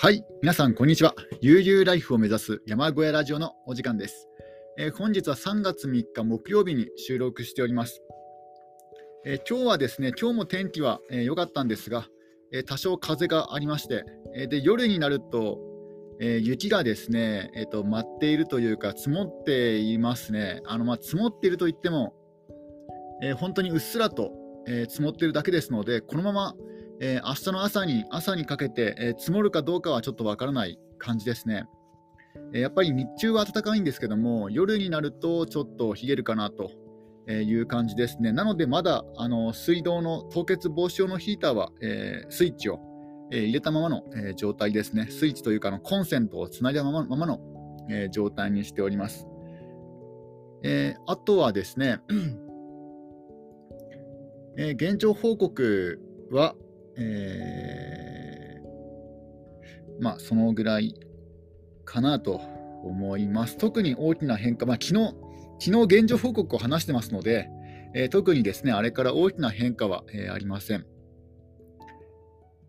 はい、皆さん、こんにちは。悠々ライフを目指す山小屋ラジオのお時間です。えー、本日は3月3日木曜日に収録しております。えー、今日はですね、今日も天気は良、えー、かったんですが、え多少風がありまして、えで夜になると、え雪がですね、えーと、舞っているというか、積もっていますね。あのまあ、積もっているといっても、え本当にうっすらと、え積もっているだけですので、このままえー、明日の朝に朝にかけて、えー、積もるかどうかはちょっとわからない感じですね。えー、やっぱり日中は暖かいんですけども、夜になるとちょっと冷えるかなという感じですね。なので、まだあの水道の凍結防止用のヒーターは、えスイッチを、え入れたままの、え状態ですね。スイッチというかのコンセントをつないだままままの、え状態にしております。えあとはですね、え現状報告は、えー、まあ、そのぐらいかなと思います。特に大きな変化、まあ、昨日、昨日現状報告を話してますので、えー、特にですね、あれから大きな変化は、えー、ありません。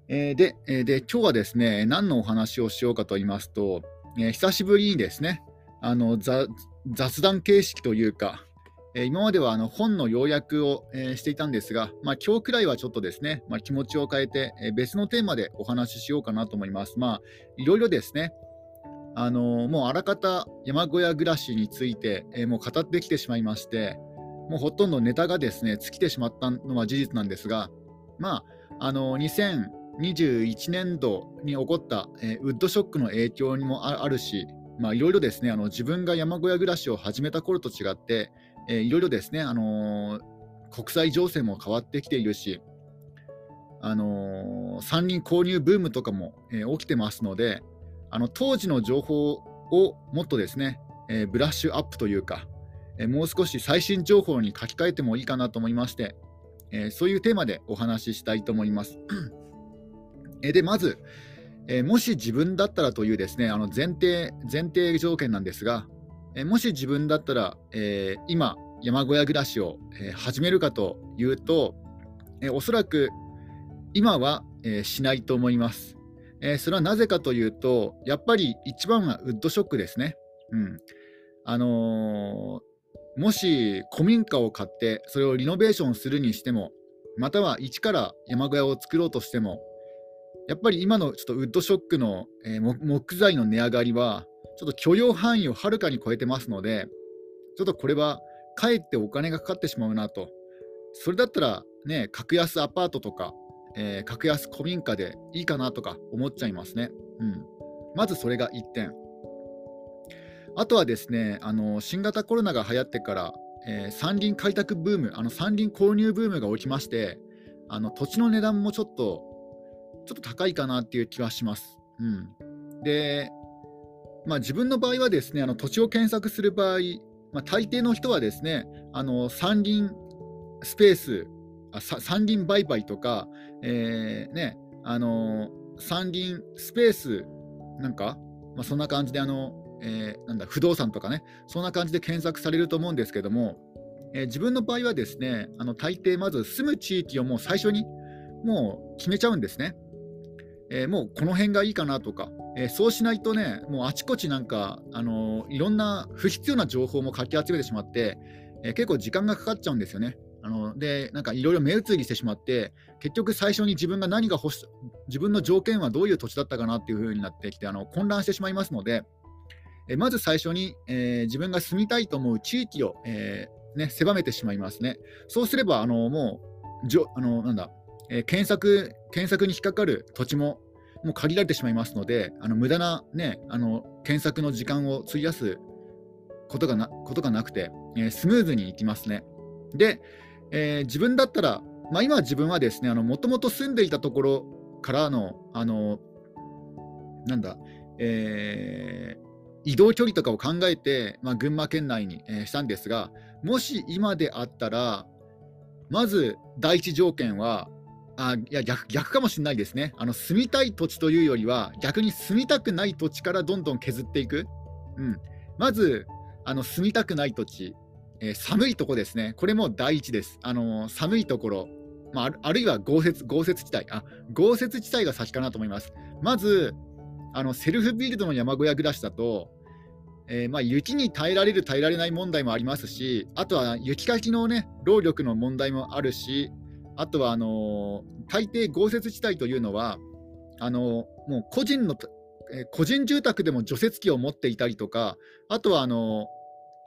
えー、でえで、今日はですね、何のお話をしようかと言いますと、え久しぶりにですね、あの雑談形式というか、え今まではあの本の要約を、えしていたんですが、まあ、今日くらいはちょっとですね、まあ、気持ちを変えて、え別のテーマでお話ししようかなと思います。まあ、いろいろですね、あのもうあらかた山小屋暮らしについて、えもう語ってきてしまいまして、もうほとんどネタがですね尽きてしまったのは事実なんですが、まあ、あの2021年度に起こった、えウッドショックの影響にもあるし、まあ、いろいろですねあの自分が山小屋暮らしを始めた頃と違って、えー、いろいろですね、あのー、国際情勢も変わってきているし、あのー、山林購入ブームとかも、えー、起きてますので、あの当時の情報をもっとですね、えー、ブラッシュアップというか、え、もう少し最新情報に書き換えてもいいかなと思いまして、え、そういうテーマでお話ししたいと思います。えでまず、えもし自分だったらというですねあの前提前提条件なんですが、えもし自分だったら、えー、今山小屋暮らしを、え、始めるかというと、え、おそらく今は、えしないと思います、えそれはなぜかというとやっぱり一番はウッドショックですね、うん。あのもし古民家を買ってそれをリノベーションするにしてもまたは一から山小屋を作ろうとしてもやっぱり今のちょっとウッドショックの、え木材の値上がりはちょっと許容範囲をはるかに超えてますので、ちょっとこれはかえってお金がかかってしまうなと。それだったらね、格安アパートとか、えー、格安古民家でいいかなとか思っちゃいますね。うん。まずそれが1点。あとはですね、あの新型コロナが流行ってから、えー、山林開拓ブーム、あの山林購入ブームが起きまして、あの土地の値段もちょっと、ちょっと高いかなっていう気はします。うん、で、まあ、自分の場合はですねあの土地を検索する場合、まあ、大抵の人はですねあの山林スペースあ山林売買とか、えー、ね、あの山林スペースなんか、まあ、そんな感じであの、えー、なんだ不動産とかねそんな感じで検索されると思うんですけども、えー、自分の場合はですねあの大抵まず住む地域をもう最初にもう決めちゃうんですね。えー、もうこの辺がいいかなとか、えー、そうしないとね、もうあちこちなんか、あのー、いろんな不必要な情報もかき集めてしまって、え結構時間がかかっちゃうんですよね。あので、なんかいろいろ目移りしてしまって、結局最初に自分が何が欲し、自分の条件はどういう土地だったかなっていう風になってきて、あの混乱してしまいますので、えまず最初に、え自分が住みたいと思う地域を、えね、狭めてしまいますね。そうすれば、あのもうじょあのなんだえー、検索検索に引っかかる土地ももう限られてしまいますので、あの無駄な、ね、あの検索の時間を費やすことがなことがなくて、えー、スムーズにいきますね。で、えー、自分だったら、まあ、今自分はですね、もともと住んでいたところからの、あのなんだ、えー、移動距離とかを考えて、まあ、群馬県内に、えー、したんですが、もし今であったら、まず第一条件は、あいや逆逆かもしれないですね。あの住みたい土地というよりは逆に住みたくない土地からどんどん削っていく、うん、まずあの住みたくない土地、えー、寒いとこですね。これも第一です。あの寒いところ、まあ、あるいは豪雪豪雪地帯。あ豪雪地帯が先かなと思います。まず、あのセルフビルドの山小屋暮らしだと、えー、まあ、雪に耐えられる、耐えられない問題もありますし、あとは雪かきの、ね、労力の問題もあるし、あとはあの、大抵豪雪地帯というのは、あの、もう個人の、え個人住宅でも除雪機を持っていたりとか、あとはあの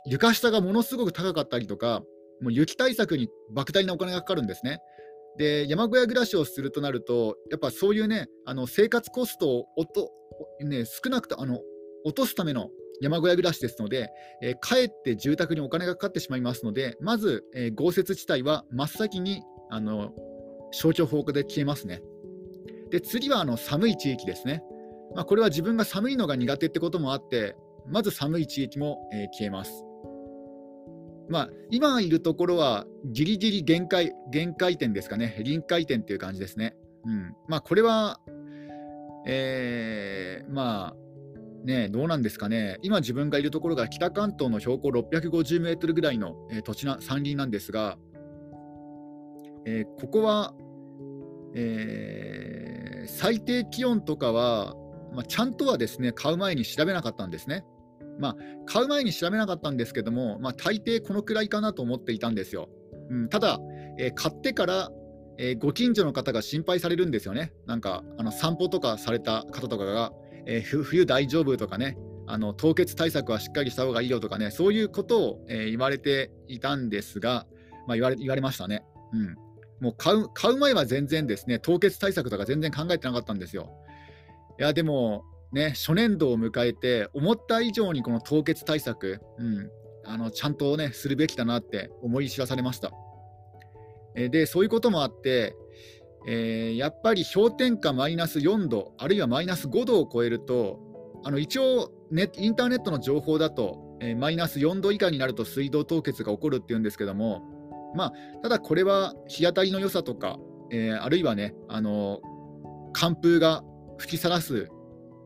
床下がものすごく高かったりとか、もう雪対策に莫大なお金がかかるんですね。で山小屋暮らしをするとなると、やっぱそういうね、あの生活コストをおと、ね、少なくとあの落とすための山小屋暮らしですので、えー、かえって住宅にお金がかかってしまいますので、まず、えー、豪雪地帯は真っ先にあの消去法で消えますね。で次はあの寒い地域ですね。まあ、これは自分が寒いのが苦手ってこともあって、まず寒い地域も、えー、消えます。まあ、今いるところはギリギリ限界限界点ですかね、臨界点っていう感じですね。うんまあ、これは、えー、まあね、どうなんですかね、今自分がいるところが北関東の標高650メートルぐらいの、えー、土地な山林なんですが、えー、ここは、えー、最低気温とかは、まあ、ちゃんとはですね買う前に調べなかったんですね。まあ、買う前に調べなかったんですけども、まあ、大抵このくらいかなと思っていたんですよ。うん、ただ、えー、買ってから、えー、ご近所の方が心配されるんですよね。なんかあの散歩とかされた方とかが、えー、冬大丈夫とかね、あの凍結対策はしっかりした方がいいよとかね、そういうことを、え言われていたんですが、まあ、言われ言われましたね。うん、もう買う買う前は全然ですね、凍結対策とか全然考えてなかったんですよ。いや、でも、ね、初年度を迎えて、思った以上にこの凍結対策、うん、あのちゃんとね、するべきだなって思い知らされました。えで、そういうこともあって、えー、やっぱり氷点下マイナス4度、あるいはマイナス5度を超えると、あの一応ネ、インターネットの情報だと、えー、マイナス4度以下になると水道凍結が起こるっていうんですけども、まあ、ただこれは日当たりの良さとか、えー、あるいはね、あの寒風が吹きさらす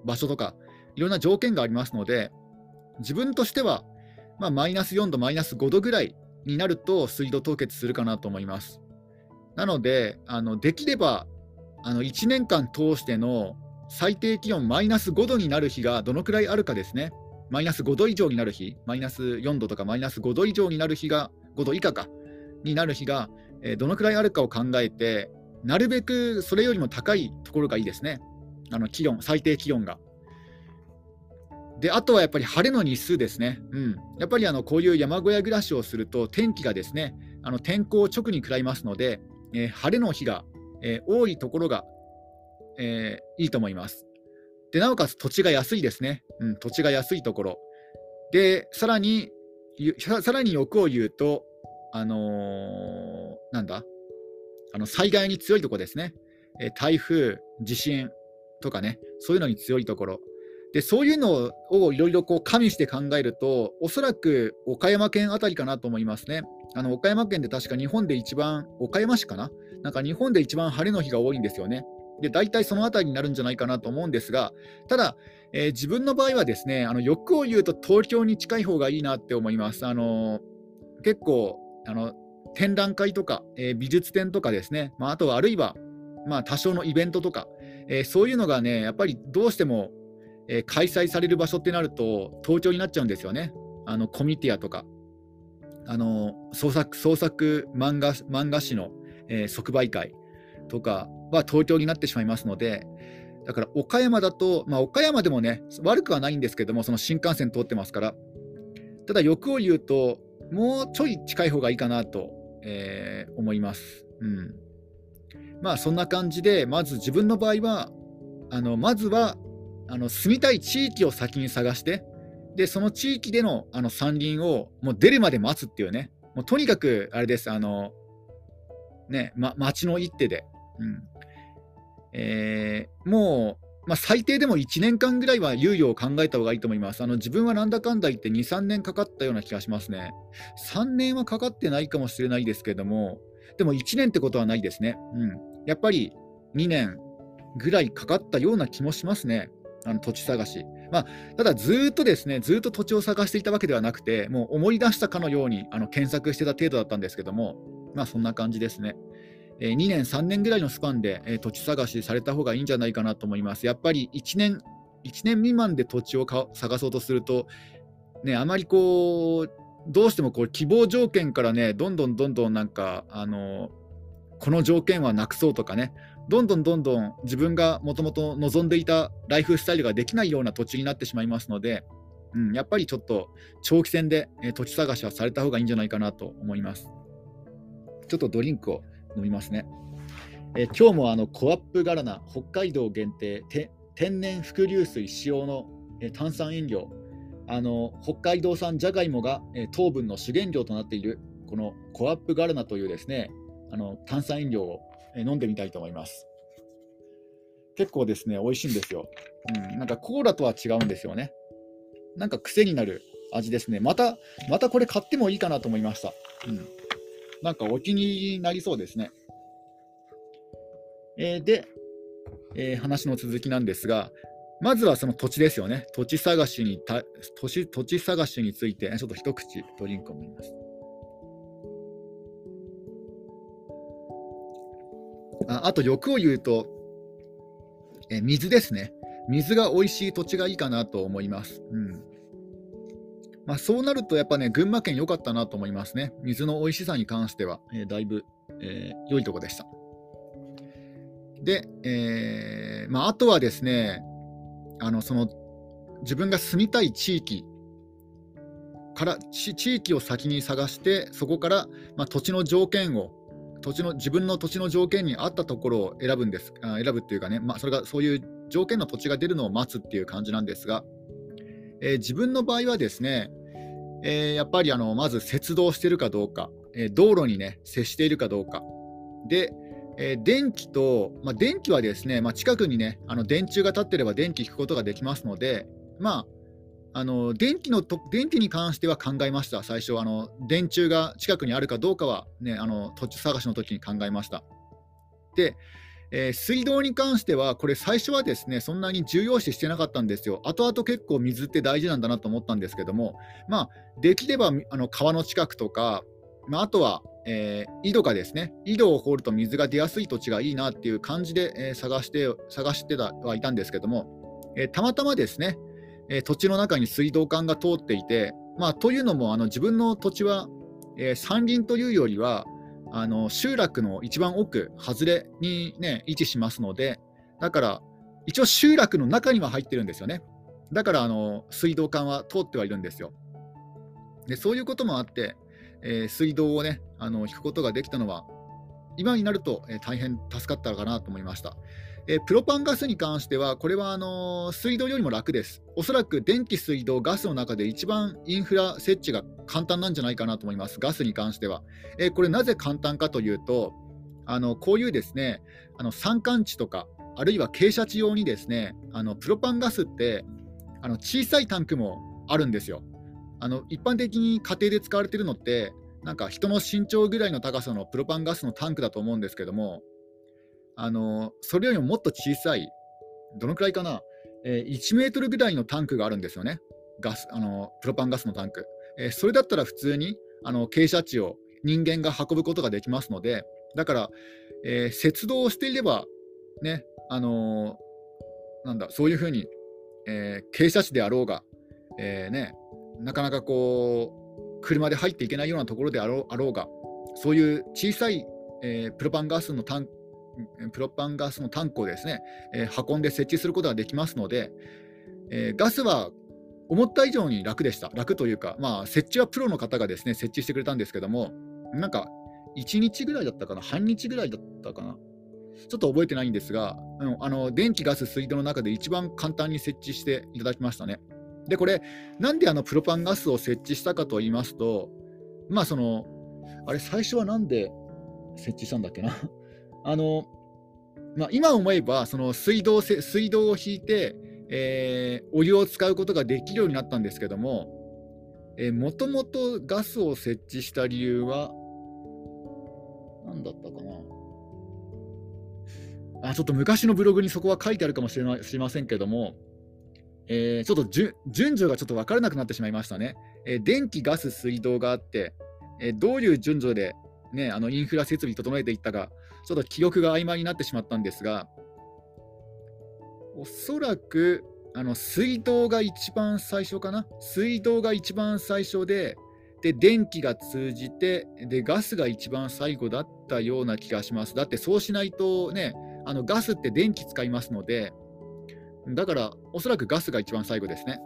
場所とか、いろんな条件がありますので、自分としては、まあ、マイナス4度、マイナス5度ぐらいになると水道凍結するかなと思います。なので、あのできればあの1年間通しての最低気温マイナス5度になる日がどのくらいあるかですね。マイナス5度以上になる日、マイナス4度とかマイナス5度以上になる日が、5度以下か、になる日が、えー、どのくらいあるかを考えて、なるべくそれよりも高いところがいいですね。あの気温、最低気温が。であとはやっぱり晴れの日数ですね、うん、やっぱりあのこういう山小屋暮らしをすると、天気がですねあの天候を直に食らいますので、えー、晴れの日が、えー、多いところが、えー、いいと思います。でなおかつ土地が安いですね、うん、土地が安いところ。でさらにさらに欲を言うと、あのー、なんだ？あの災害に強いところですね、え台風、地震、とかね、そういうのに強いところ。でそういうのをいろいろ加味して考えると、おそらく岡山県あたりかなと思いますね。あの岡山県で確か日本で一番、岡山市かな？なんか日本で一番晴れの日が多いんですよね。で大体そのあたりになるんじゃないかなと思うんですが、ただ、えー、自分の場合はですね、あの欲を言うと東京に近い方がいいなって思います。あの結構あの展覧会とか、えー、美術展とかですね、まあ、あとはあるいは、まあ、多少のイベントとか、えー、そういうのがね、やっぱりどうしても、えー、開催される場所ってなると、東京になっちゃうんですよね。あのコミティアとか、あの創作創作漫画漫画誌の、え、即売会とかは東京になってしまいますので、だから岡山だと、まあ、岡山でもね、悪くはないんですけども、その新幹線通ってますから、ただ欲を言うと、もうちょい近い方がいいかなと、えー、思います。うん。まあそんな感じで、まず自分の場合は、あのまずはあの住みたい地域を先に探して、でその地域でのあの山林をもう出るまで待つっていうね、もうとにかくあれです、あのね、ま、町の一手で、うん。えー、もう、まあ、最低でも1年間ぐらいは猶予を考えた方がいいと思います。あの自分はなんだかんだ言って2、3年かかったような気がしますね。3年はかかってないかもしれないですけども、でも1年ってことはないですね。うん、やっぱり2年ぐらいかかったような気もしますね、あの土地探し。まあ、ただ、ずっとですね、ずっと土地を探していたわけではなくて、もう思い出したかのようにあの検索してた程度だったんですけども、まあ、そんな感じですね。え、2年、3年ぐらいのスパンで、え、土地探しされた方がいいんじゃないかなと思います。やっぱり1年1年未満で土地を探そうとすると、ね、あまりこう、どうしてもこう希望条件からね、どんどんどんどんなんか、あのこの条件はなくそうとかね、どんどんどんどん自分がもともと望んでいたライフスタイルができないような土地になってしまいますので、うん、やっぱりちょっと長期戦で、え土地探しはされた方がいいんじゃないかなと思います。ちょっとドリンクを飲みますね。え今日もあのコアップガラナ北海道限定天然伏流水使用の、え炭酸飲料あの北海道産じゃがいもが、え糖分の主原料となっているこのコアップガラナというですねあの炭酸飲料をえ飲んでみたいと思います。結構ですね、美味しいんですよ。うん、なんかコーラとは違うんですよね。なんか癖になる味ですね。また、またこれ買ってもいいかなと思いました。うん。なんかお気に入りになりそうですね。えー、で、えー、話の続きなんですが、まずはその土地ですよね。土地探しにた土地土地探しについて、ちょっと一口ドリンクを飲みます。ああと欲を言うと、え水ですね。水が美味しい土地がいいかなと思います。うんまあ、そうなると、やっぱね、群馬県良かったなと思いますね。水の美味しさに関しては、えー、だいぶ、えー、良いとこでした。で、えーまあ、あとはですね、あのその自分が住みたい地域から地域を先に探して、そこから、まあ、土地の条件を土地の自分の土地の条件に合ったところを選ぶんですあ選ぶっていうかね、まあ、それがそういう条件の土地が出るのを待つっていう感じなんですが、えー、自分の場合はですね、えー、やっぱりあのまず接道しているかどうか、えー、道路にね接しているかどうかで、え電気と、まあ、電気はですね、まあ、近くにねあの電柱が立ってれば電気引くことができますのでまああの電気のと電気に関しては考えました、最初、あの電柱が近くにあるかどうかは、ね、あの土地探しの時に考えました。で、えー、水道に関しては、これ、最初はですねそんなに重要視してなかったんですよ。後々結構水って大事なんだなと思ったんですけども、まあ、できればあの川の近くとか、まあ、あとは、えー、井戸がですね、井戸を掘ると水が出やすい土地がいいなっていう感じで、えー、探して探してはいたんですけども、え、たまたまですね、え、土地の中に水道管が通っていて、まあ、というのもあの自分の土地は、え、山林というよりはあの集落の一番奥、外れに、ね、位置しますので、だから一応集落の中には入ってるんですよね。だからあの水道管は通ってはいるんですよ。でそういうこともあって、えー、水道をねあの引くことができたのは今になると、えー、大変助かったかなと思いました。えプロパンガスに関しては、これはあの水道よりも楽です。おそらく電気、水道、ガスの中で一番インフラ設置が簡単なんじゃないかなと思います、ガスに関しては。えこれなぜ簡単かというと、あのこういうですねあの山間地とか、あるいは傾斜地用にですねあのプロパンガスってあの小さいタンクもあるんですよ。あの一般的に家庭で使われているのって、なんか人の身長ぐらいの高さのプロパンガスのタンクだと思うんですけども、あのそれよりももっと小さい、どのくらいかな、えー、1メートルぐらいのタンクがあるんですよね、ガスあのプロパンガスのタンク。えー、それだったら普通にあの傾斜地を人間が運ぶことができますので、だから、えー、雪道をしていれば、ね、あのー、なんだ、そういうふうに、えー、傾斜地であろうが、えーね、なかなかこう、車で入っていけないようなところであろうあろうが、そういう小さい、えー、プロパンガスのタンクプロパンガスのタンクをですね、えー、運んで設置することができますので、えー、ガスは思った以上に楽でした。楽というか、まあ、設置はプロの方がですね、設置してくれたんですけども、なんか、1日ぐらいだったかな、半日ぐらいだったかな？ちょっと覚えてないんですが、あの電気、ガス、水道の中で一番簡単に設置していただきましたね。で、これ、なんであのプロパンガスを設置したかと言いますと、まあ、その、あれ、最初はなんで設置したんだっけな？あの、まあ、今思えばその水道水道を引いて、えー、お湯を使うことができるようになったんですけども、もともとガスを設置した理由は、何だったかな。あちょっと昔のブログにそこは書いてあるかもしれましませんけども、えー、ちょっと順序がちょっと分からなくなってしまいましたね。えー、電気、ガス、水道があって、え、どういう順序で、ね、あのインフラ設備整えていったか、ちょっと記憶が曖昧になってしまったんですが、おそらく、あの水道が一番最初かな？水道が一番最初で、で電気が通じてで、ガスが一番最後だったような気がします。だってそうしないとね、あのガスって電気使いますので、だからおそらくガスが一番最後ですね。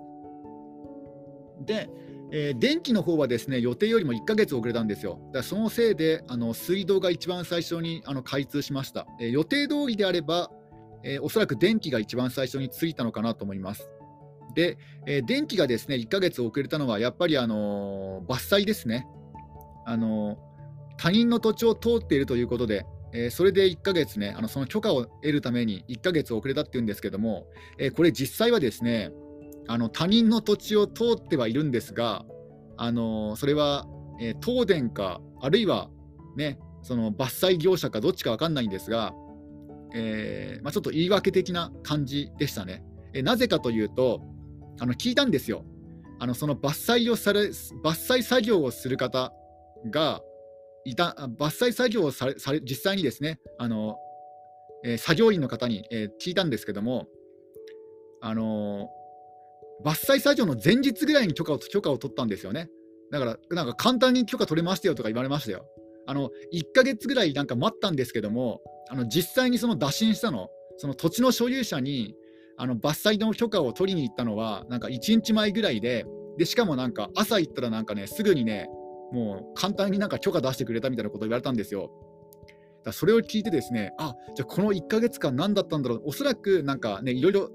で、えー、電気の方はですね予定よりも1ヶ月遅れたんですよ。だそのせいであの水道が一番最初にあの開通しました。えー、予定通りであれば、えー、おそらく電気が一番最初についたのかなと思います。で、え、電気がですね1ヶ月遅れたのはやっぱり、あの伐採ですね。あの他人の土地を通っているということで、え、それで1ヶ月ね、あのその許可を得るために1ヶ月遅れたっていうんですけども、え、これ実際はですね、あの他人の土地を通ってはいるんですが、あのそれは、えー、東電か、あるいは、ね、その伐採業者かどっちか分かんないんですが、えーまあ、ちょっと言い訳的な感じでしたね。えー、なぜかというと、あの聞いたんですよ。あのその伐採をされ伐採作業をする方がいた伐採作業をされされ実際にですねあの、えー、作業員の方に、えー、聞いたんですけども、あの伐採作業の前日ぐらいに許可を許可を取ったんですよね。だから、なんか簡単に許可取れましたよとか言われましたよ。あの1ヶ月ぐらいなんか待ったんですけども、あの実際にその打診したの、その土地の所有者にあの伐採の許可を取りに行ったのは、なんか1日前ぐらいで、でしかもなんか朝行ったらなんかね、すぐにね、もう簡単になんか許可出してくれたみたいなことを言われたんですよ。だそれを聞いてですね、あじゃあこの1ヶ月間何だったんだろう、おそらくなんかね、いろいろ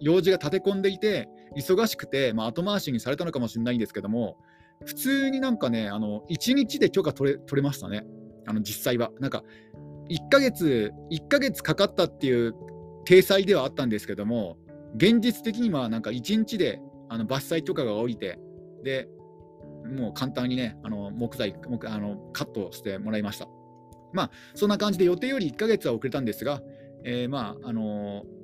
用事が立て込んでいて、忙しくて、まあ、後回しにされたのかもしれないんですけども、普通になんかね、あの1日で許可取れ取れましたね、あの実際は。なんか1ヶ月、1ヶ月かかったっていう体裁ではあったんですけども、現実的にはなんか1日であの伐採許可が下りて、でもう簡単にね、あの木材木あのカットしてもらいました。まあ、そんな感じで予定より1ヶ月は遅れたんですが、えー、まあ、あのー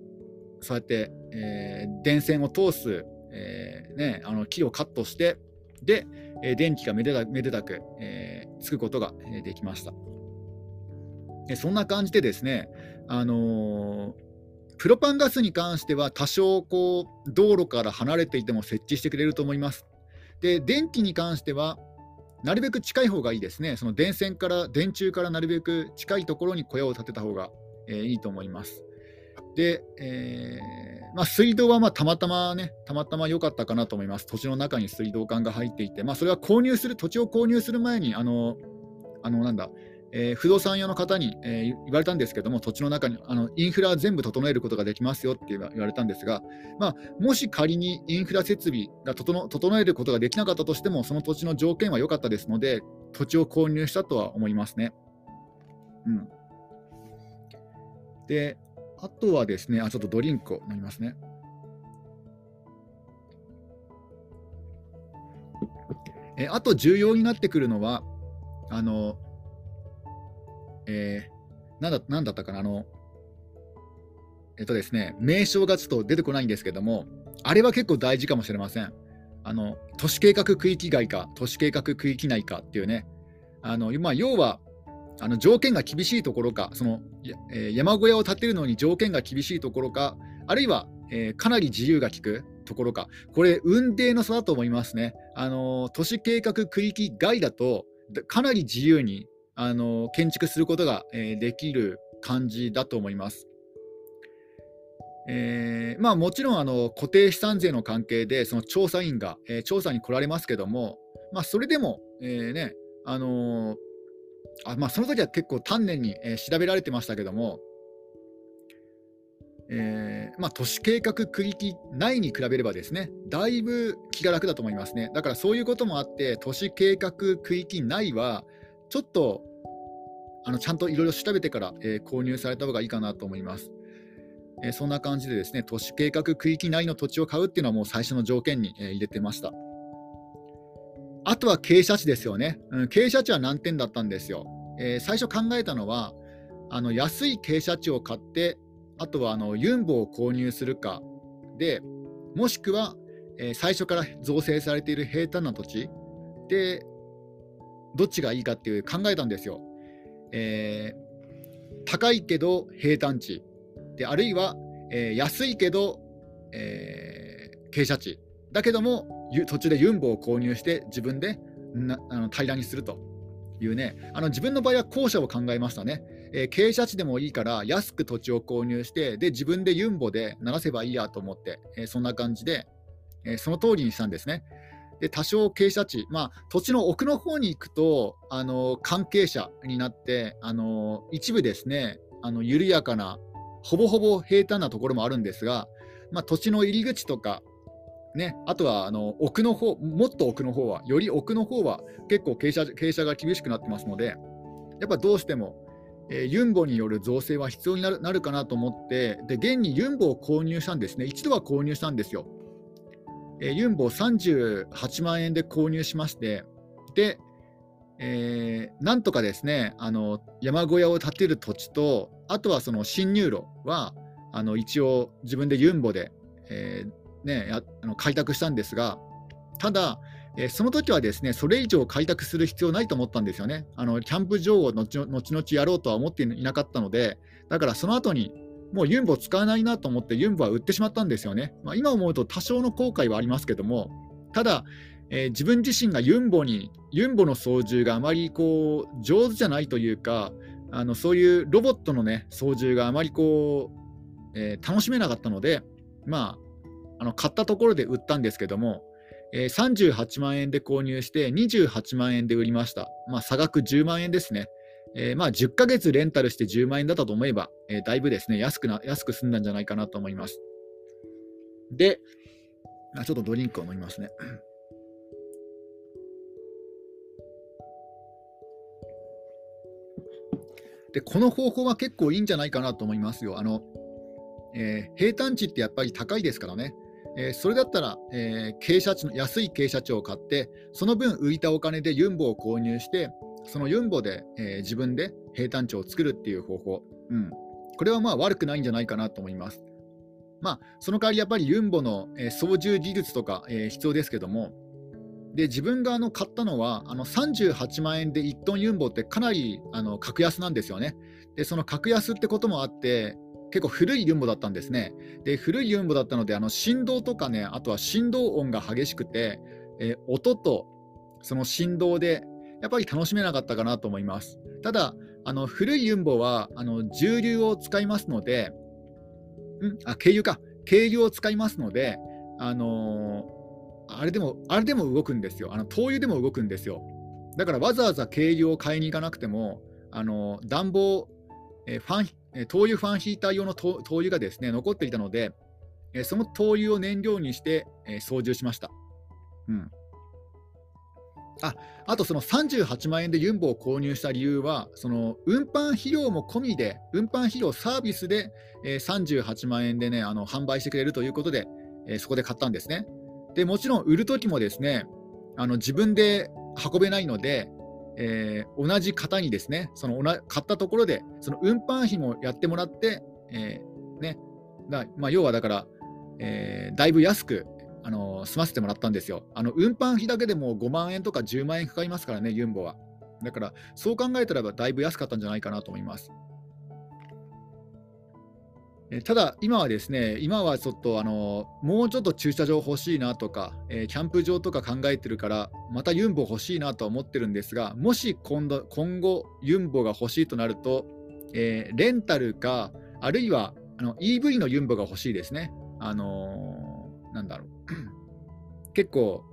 そうやって、えー、電線を通す、えーね、あの木をカットして、で、え電気がめでためでたく、えー、つくことができました。そんな感じでですね、あのー、プロパンガスに関しては多少こう道路から離れていても設置してくれると思います。で、電気に関してはなるべく近い方がいいですね。その電線から、電柱からなるべく近いところに小屋を建てた方が、えー、いいと思います。で、えー、まあ、水道はまたまたまね、たまたま良かったかなと思います。土地の中に水道管が入っていて、まあ、それは購入する、土地を購入する前に、あの、あのなんだ、えー、不動産屋の方に、えー、言われたんですけども、土地の中にあのインフラ全部整えることができますよって言われたんですが、まあ、もし仮にインフラ設備が整えることができなかったとしても、その土地の条件は良かったですので、土地を購入したとは思いますね。うん、で、あとはですね、あちょっとドリンクを飲みますね。えあと重要になってくるのは、あの、えー、なんだなんだったかな、あの、えっとですね、名称がちょっと出てこないんですけども、あれは結構大事かもしれません。あの都市計画区域外か、都市計画区域内かっていうね、あのまあ、要はあの条件が厳しいところか、そのえー、山小屋を建てるのに条件が厳しいところか、あるいは、えー、かなり自由が利くところか、これ、運転の差だと思いますね。あの、都市計画区域外だと、かなり自由に、あの建築することが、えできる感じだと思います。えー、まあ、もちろんあの固定資産税の関係でその調査員が、えー、調査に来られますけども、まあ、それでも、えーねあの、あまあ、その時は結構丹念に、えー、調べられてましたけども、えーまあ、都市計画区域内に比べればですね、だいぶ気が楽だと思いますね。だからそういうこともあって、都市計画区域内は、ちょっとあのちゃんといろいろ調べてから、えー、購入された方がいいかなと思います。えー、そんな感じでですね、都市計画区域内の土地を買うっていうのはもう最初の条件に、えー、入れてました。あとは傾斜地ですよね。うん、傾斜地は難点だったんですよ。えー、最初考えたのは、あの安い傾斜地を買って、あとはあのユンボを購入するかで、もしくは、えー、最初から造成されている平坦な土地で、どっちがいいかっていう考えたんですよ。えー、高いけど平坦地で、あるいは、えー、安いけどえー、傾斜地だけども途中でユンボを購入して自分でなあの平らにするというね。あの自分の場合は後者を考えましたね、えー、傾斜地でもいいから安く土地を購入してで自分でユンボで鳴らせばいいやと思って、えー、そんな感じで、えー、その通りにしたんですね。で多少傾斜地、まあ、土地の奥の方に行くとあの関係者になってあの一部ですねあの緩やかなほぼほぼ平坦なところもあるんですが、まあ、土地の入り口とか、ね、あとはあの奥の方もっと奥の方はより奥の方は結構傾斜傾斜が厳しくなってますのでやっぱどうしても、えー、ユンボによる造成は必要になるなるかなと思ってで現にユンボを購入したんですね一度は購入したんですよ。えー、ユンボを38万円で購入しまして、で、えー、なんとかですねあの山小屋を建てる土地と、あとはその侵入路はあの一応自分でユンボで、えー、ね、やあの開拓したんですが、ただ、え、その時はですねそれ以上開拓する必要ないと思ったんですよね。あのキャンプ場を後々やろうとは思っていなかったので、だからその後にもうユンボ使わないなと思ってユンボは売ってしまったんですよね。まあ、今思うと多少の後悔はありますけども、ただ、えー、自分自身がユンボに、ユンボの操縦があまりこう上手じゃないというか、あのそういうロボットの、ね、操縦があまりこう、えー、楽しめなかったので、まあ、あの買ったところで売ったんですけども、えー、38万円で購入して28万円で売りました。まあ、差額10万円ですね。えー、まあ10ヶ月レンタルして10万円だったと思えば、えー、だいぶですね安くな安く済んだんじゃないかなと思います。で、ちょっとドリンクを飲みますね。でこの方法は結構いいんじゃないかなと思いますよ。あのえー、平坦地ってやっぱり高いですからね。えー、それだったら、えー、傾斜地の安い傾斜地を買って、その分浮いたお金でユンボを購入して、そのユンボで、えー、自分で平坦地を作るっていう方法、うん、これはまあ悪くないんじゃないかなと思います。まあ、その代わりやっぱりユンボの、えー、操縦技術とか、えー、必要ですけども、で自分があの買ったのはあの38万円で1トンユンボってかなりあの格安なんですよね。でその格安ってこともあって結構古いユンボだったんですね。で古いユンボだったのであの振動とかねあとは振動音が激しくて、えー、音とその振動でやっぱり楽しめなかったかなと思います。ただ、あの古いユンボはあの重流を使いますので、んあ軽油か、軽油を使いますので、あのー、あれでもあれでも動くんですよ。あの灯油でも動くんですよ。だからわざわざ軽油を買いに行かなくても、あの、暖房、え、ファン、灯油ファンヒーター用の灯油がですね残っていたので、え、その灯油を燃料にして、え、操縦しました。うんああとその38万円でユンボを購入した理由は、その運搬費用も込みで、運搬費用サービスで、え、38万円でね、あの販売してくれるということで、え、そこで買ったんですね。でもちろん売るときもですね、あの自分で運べないので、えー、同じ方にですね、その買ったところで、その運搬費もやってもらって、えーねまあ、要はだから、えー、だいぶ安くあの済ませてもらったんですよ。あの運搬費だけでも5万円とか10万円かかりますからね、ユンボは。だから、そう考えたらばだいぶ安かったんじゃないかなと思います。ただ、今はですね、今はちょっとあのもうちょっと駐車場欲しいなとか、えー、キャンプ場とか考えてるから、またユンボ欲しいなとは思ってるんですが、もし今度今後、ユンボが欲しいとなると、えー、レンタルか、あるいはあの EV のユンボが欲しいですね。あのー、なんだろう。結構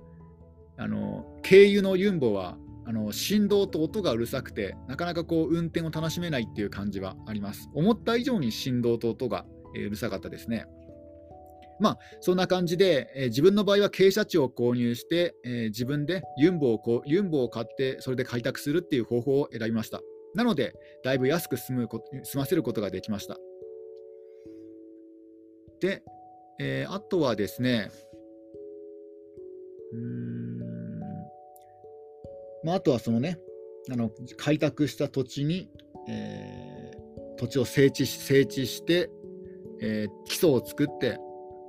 あの軽油のユンボはあの振動と音がうるさくてなかなかこう運転を楽しめないっていう感じはあります。思った以上に振動と音が、え、うるさかったですね。まあそんな感じで、えー、自分の場合は傾斜地を購入して、えー、自分でユンボをこうユンボを買ってそれで開拓するっていう方法を選びました。なのでだいぶ安く済む済ませることができました。で、えあとはですねまあ、あとはそのねあの開拓した土地に、えー、土地を整地し整地して、えー、基礎を作って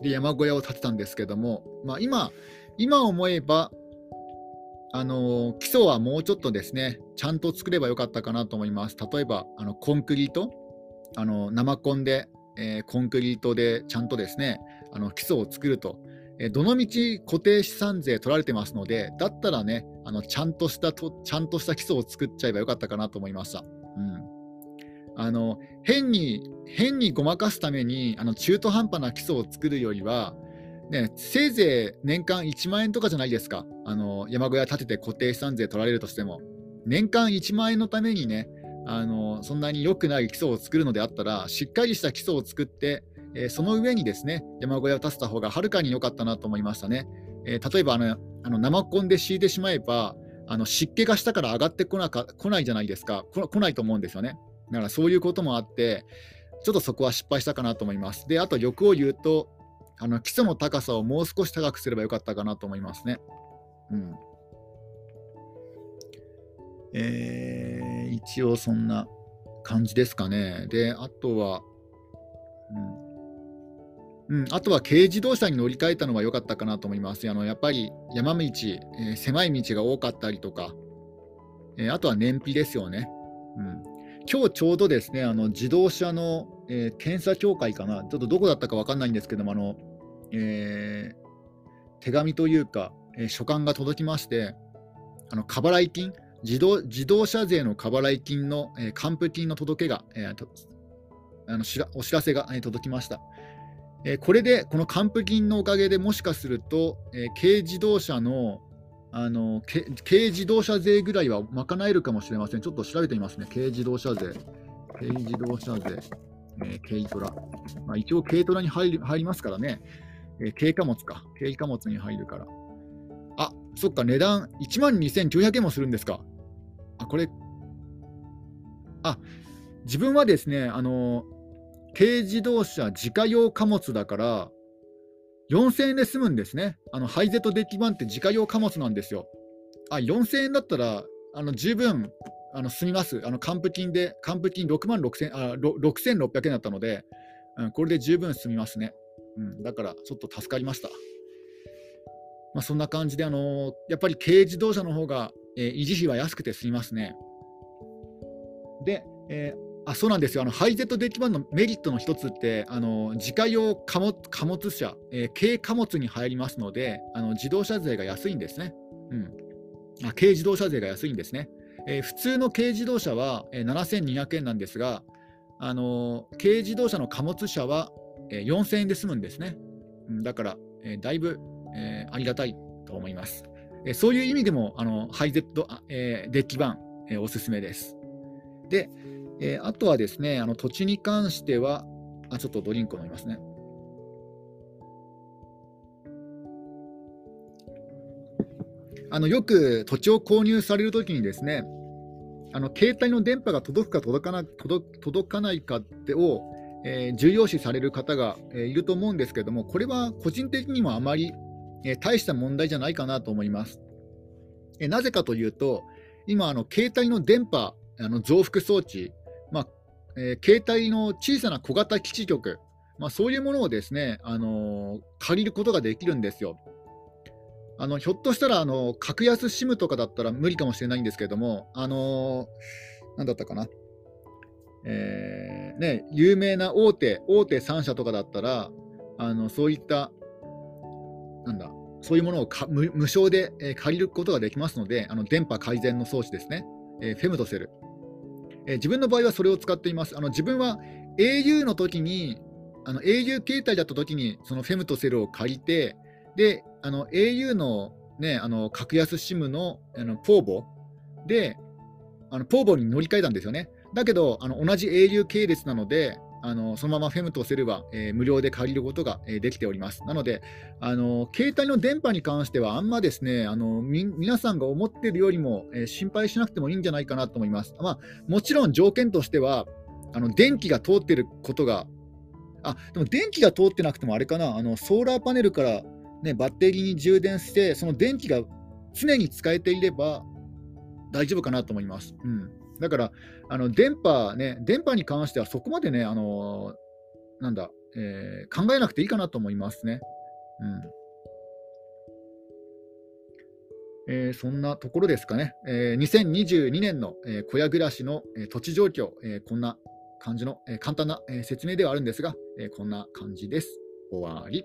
で山小屋を建てたんですけども、まあ、今今思えばあの基礎はもうちょっとですねちゃんと作ればよかったかなと思います。例えばあのコンクリートあの生コンで、えー、コンクリートでちゃんとですねあの基礎を作ると、えどのみち固定資産税取られてますので、だったらね、あのちゃんとしたとちゃんとした基礎を作っちゃえばよかったかなと思いました。うんあの変に変にごまかすためにあの中途半端な基礎を作るよりは、ね、せいぜい年間1万円とかじゃないですか、あの山小屋建てて固定資産税取られるとしても、年間1万円のためにね、あのそんなに良くない基礎を作るのであったら、しっかりした基礎を作って、えー、その上にですね山小屋を建てた方がはるかに良かったなと思いましたね。えー、例えばあのあの生コンで敷いてしまえばあの湿気が下から上がってこなか来ないじゃないですか来ないと思うんですよね。だからそういうこともあってちょっとそこは失敗したかなと思います。であと欲を言うとあの基礎の高さをもう少し高くすればよかったかなと思いますね。うんえー、一応そんな感じですかね。で、あとは、うんうん、あとは軽自動車に乗り換えたのは良かったかなと思います。あのやっぱり山道、えー、狭い道が多かったりとか、えー、あとは燃費ですよね。うん、今日ちょうどですね、あの自動車の、えー、検査協会かな、ちょっとどこだったか分かんないんですけども、あのえ手紙というか、え書簡が届きまして、あの過払い金自動、自動車税の過払い金の、え還付金の届けが、えあのお知らせが、え届きました。えこれで、この還付金のおかげでもしかすると、え軽自動車のあの軽自動車税ぐらいは賄えるかもしれません。ちょっと調べてみますね。軽自動車税。軽自動車税。えー、軽トラ。まあ、一応軽トラに入り入りますからね。えー、軽貨物か。軽貨物に入るから。あ、そっか、値段1万2900円もするんですか。あ、これ、あ、自分はですね、あの、軽自動車自家用貨物だから、4000円で済むんですね。あのハイゼットデッキ版って自家用貨物なんですよ。あ、4000円だったら、あの十分あの済みます。あの還付金で、還付金6万6000あ6600円だったので、うん、これで十分済みますね。うん、だからちょっと助かりました。まあ、そんな感じで、あのー、やっぱり軽自動車の方が、えー、維持費は安くて済みますね。で、えーあそうなんですよ。あのハイゼットデッキ版のメリットの一つってあの自家用貨物貨物車、えー、軽貨物に入りますのであの自動車税が安いんですね、うん、あ軽自動車税が安いんですね、えー、普通の軽自動車は、えー、7200円なんですがあの軽自動車の貨物車は、えー、4000円で済むんですね、うん、だから、え、だいぶ、え、ありがたいと思います、え、そういう意味でもあのハイゼット、え、デッキ版、え、おすすめです。でえー、あとはですね、あの土地に関しては、あちょっとドリンク飲みますね。あのよく土地を購入されるときにですね、あの携帯の電波が届くか届かな届届かないかってを、えー、重要視される方が、えー、いると思うんですけれども、これは個人的にもあまり、えー、大した問題じゃないかなと思います。えなぜかというと、今、あの携帯の電波あの増幅装置、まあえー、携帯の小さな小型基地局、まあ、そういうものをですね、あのー、借りることができるんですよ。あのひょっとしたらあの格安 SIM とかだったら無理かもしれないんですけれども、あのー、なんだったかな、えーね、有名な大手大手3社とかだったら、あのそういった、なんだ、そういうものを無無償で、えー、借りることができますので、あの電波改善の装置ですね、えー、フェムトセル。えー、自分の場合はそれを使っています。あの自分は au の時に、あの au 携帯だった時に、そのフェムとセルを借りて、で、あの au の,、ね、あの格安 SIM のあのポーボで、あのポーボに乗り換えたんですよね。だけど、あの同じ au 系列なので、あのそのままフェムとセルは、えー、無料で借りることが、えー、できております。なのであの、携帯の電波に関しては、あんまですね、あの皆さんが思っているよりも、えー、心配しなくてもいいんじゃないかなと思います。まあ、もちろん条件としては、あの電気が通っていることが、あでも電気が通ってなくてもあれかな、あのソーラーパネルから、ね、バッテリーに充電して、その電気が常に使えていれば大丈夫かなと思います。うんだから、あの電波ね、電波に関してはそこまでね、あのなんだ、えー、考えなくていいかなと思いますね。うんえー、そんなところですかね。えー、2022年の、えー、小屋暮らしの、えー、土地状況、えー、こんな感じの、えー、簡単な、えー、説明ではあるんですが、えー、こんな感じです。終わり。